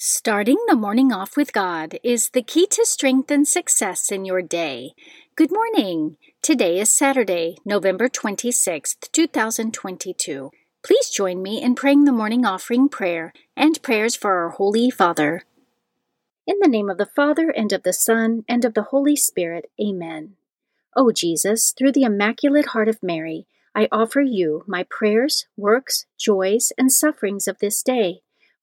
Starting the morning off with God is the key to strength and success in your day. Good morning. Today is Saturday, November 26th, 2022. Please join me in praying the morning offering prayer and prayers for our Holy Father. In the name of the Father, and of the Son, and of the Holy Spirit, Amen. O Jesus, through the Immaculate Heart of Mary, I offer you my prayers, works, joys, and sufferings of this day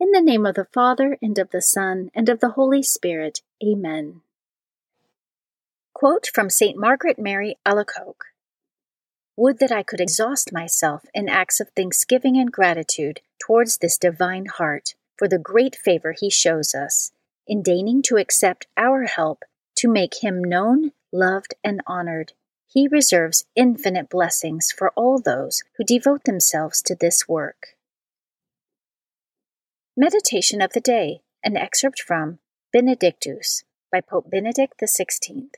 In the name of the Father, and of the Son, and of the Holy Spirit. Amen. Quote from St. Margaret Mary Alacoque Would that I could exhaust myself in acts of thanksgiving and gratitude towards this divine heart for the great favor he shows us, in deigning to accept our help to make him known, loved, and honored. He reserves infinite blessings for all those who devote themselves to this work. Meditation of the Day, an excerpt from Benedictus by Pope Benedict XVI.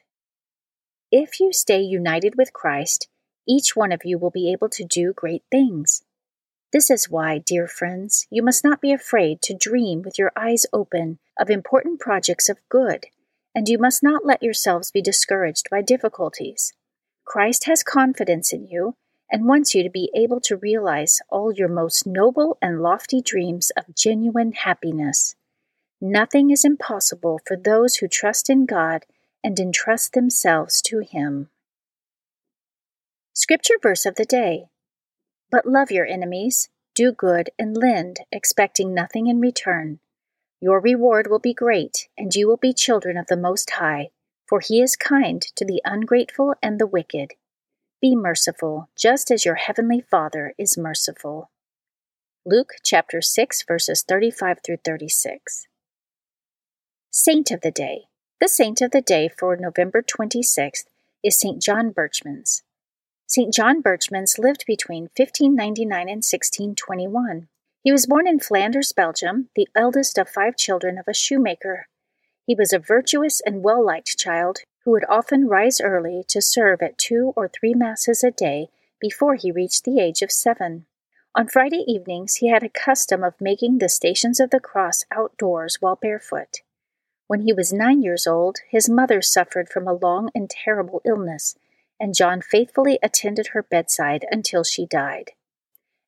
If you stay united with Christ, each one of you will be able to do great things. This is why, dear friends, you must not be afraid to dream with your eyes open of important projects of good, and you must not let yourselves be discouraged by difficulties. Christ has confidence in you and wants you to be able to realize all your most noble and lofty dreams of genuine happiness. Nothing is impossible for those who trust in God and entrust themselves to Him. Scripture verse of the day But love your enemies, do good, and lend, expecting nothing in return. Your reward will be great, and you will be children of the Most High, for He is kind to the ungrateful and the wicked. Be merciful, just as your heavenly Father is merciful. Luke chapter 6 verses 35 through 36. Saint of the Day. The saint of the day for November 26th is St. John Berchmans. St. John Berchmans lived between 1599 and 1621. He was born in Flanders, Belgium, the eldest of five children of a shoemaker. He was a virtuous and well liked child who would often rise early to serve at two or three masses a day before he reached the age of seven. On Friday evenings, he had a custom of making the Stations of the Cross outdoors while barefoot. When he was nine years old, his mother suffered from a long and terrible illness, and John faithfully attended her bedside until she died.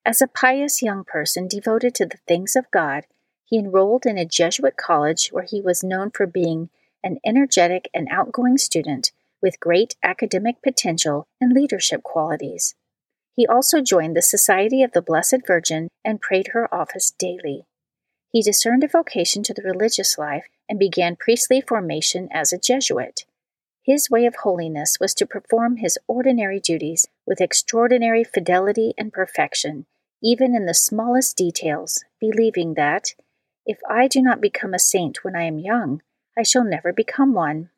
As a pious young person devoted to the things of God, he enrolled in a Jesuit college where he was known for being an energetic and outgoing student with great academic potential and leadership qualities. He also joined the Society of the Blessed Virgin and prayed her office daily. He discerned a vocation to the religious life and began priestly formation as a Jesuit. His way of holiness was to perform his ordinary duties with extraordinary fidelity and perfection, even in the smallest details, believing that, if I do not become a saint when I am young, I shall never become one.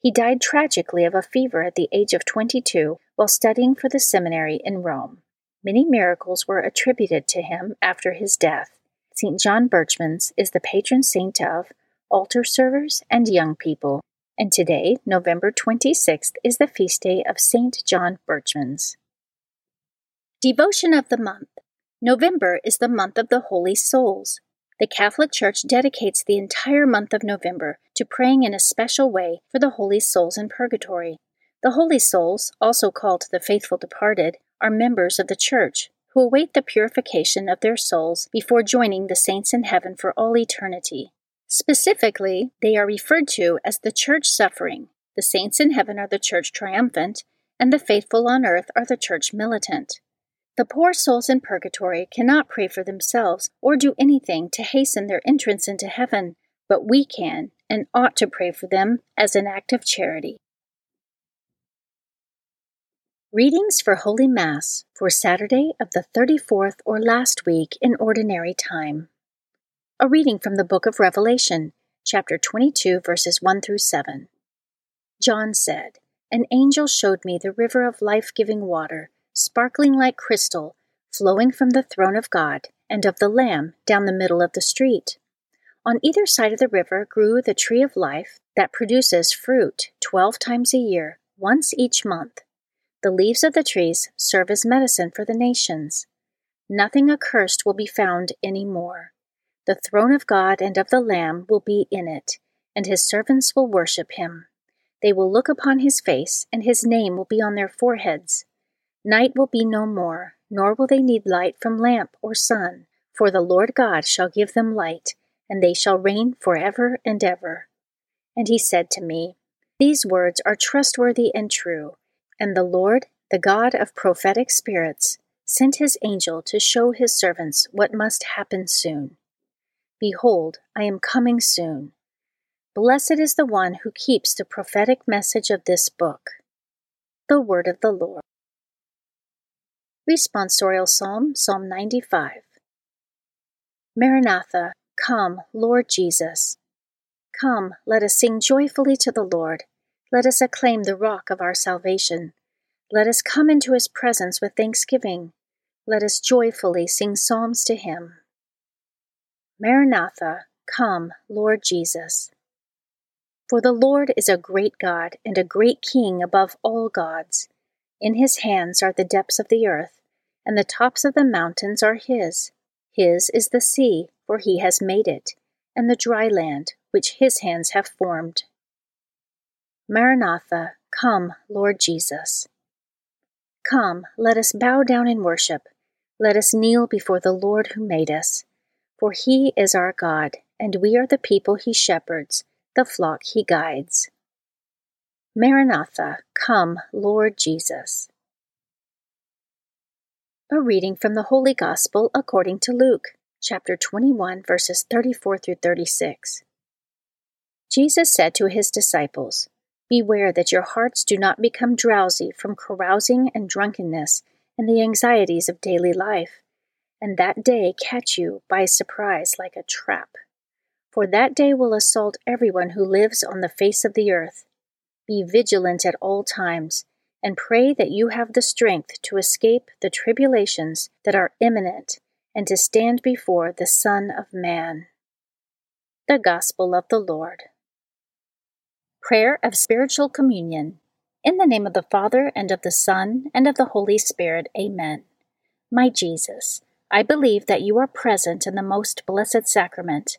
He died tragically of a fever at the age of 22 while studying for the seminary in Rome. Many miracles were attributed to him after his death. St. John Berchmans is the patron saint of altar servers and young people. And today, November 26th, is the feast day of St. John Berchmans. Devotion of the Month November is the month of the Holy Souls. The Catholic Church dedicates the entire month of November to praying in a special way for the holy souls in purgatory. The holy souls, also called the faithful departed, are members of the Church who await the purification of their souls before joining the saints in heaven for all eternity. Specifically, they are referred to as the Church suffering. The saints in heaven are the Church triumphant, and the faithful on earth are the Church militant. The poor souls in purgatory cannot pray for themselves or do anything to hasten their entrance into heaven, but we can and ought to pray for them as an act of charity. Readings for Holy Mass for Saturday of the 34th or last week in Ordinary Time. A reading from the book of Revelation, chapter 22, verses 1 through 7. John said, An angel showed me the river of life giving water sparkling like crystal, flowing from the throne of God and of the Lamb down the middle of the street. On either side of the river grew the tree of life that produces fruit twelve times a year, once each month. The leaves of the trees serve as medicine for the nations. Nothing accursed will be found any more. The throne of God and of the Lamb will be in it, and his servants will worship him. They will look upon his face, and his name will be on their foreheads. Night will be no more, nor will they need light from lamp or sun, for the Lord God shall give them light, and they shall reign for ever and ever. And he said to me, These words are trustworthy and true, and the Lord, the God of prophetic spirits, sent his angel to show his servants what must happen soon. Behold, I am coming soon. Blessed is the one who keeps the prophetic message of this book. The word of the Lord. Responsorial Psalm, Psalm 95. Maranatha, come, Lord Jesus. Come, let us sing joyfully to the Lord. Let us acclaim the rock of our salvation. Let us come into his presence with thanksgiving. Let us joyfully sing psalms to him. Maranatha, come, Lord Jesus. For the Lord is a great God and a great King above all gods. In his hands are the depths of the earth, and the tops of the mountains are his. His is the sea, for he has made it, and the dry land, which his hands have formed. Maranatha, come, Lord Jesus. Come, let us bow down in worship. Let us kneel before the Lord who made us. For he is our God, and we are the people he shepherds, the flock he guides. Maranatha, come, Lord Jesus. A reading from the Holy Gospel according to Luke, chapter 21, verses 34 through 36. Jesus said to his disciples, Beware that your hearts do not become drowsy from carousing and drunkenness and the anxieties of daily life, and that day catch you by surprise like a trap. For that day will assault everyone who lives on the face of the earth. Be vigilant at all times, and pray that you have the strength to escape the tribulations that are imminent and to stand before the Son of Man. The Gospel of the Lord. Prayer of Spiritual Communion. In the name of the Father, and of the Son, and of the Holy Spirit. Amen. My Jesus, I believe that you are present in the most blessed sacrament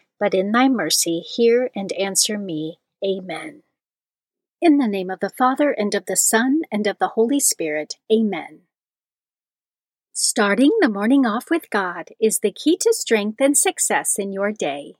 but in thy mercy hear and answer me. Amen. In the name of the Father, and of the Son, and of the Holy Spirit. Amen. Starting the morning off with God is the key to strength and success in your day.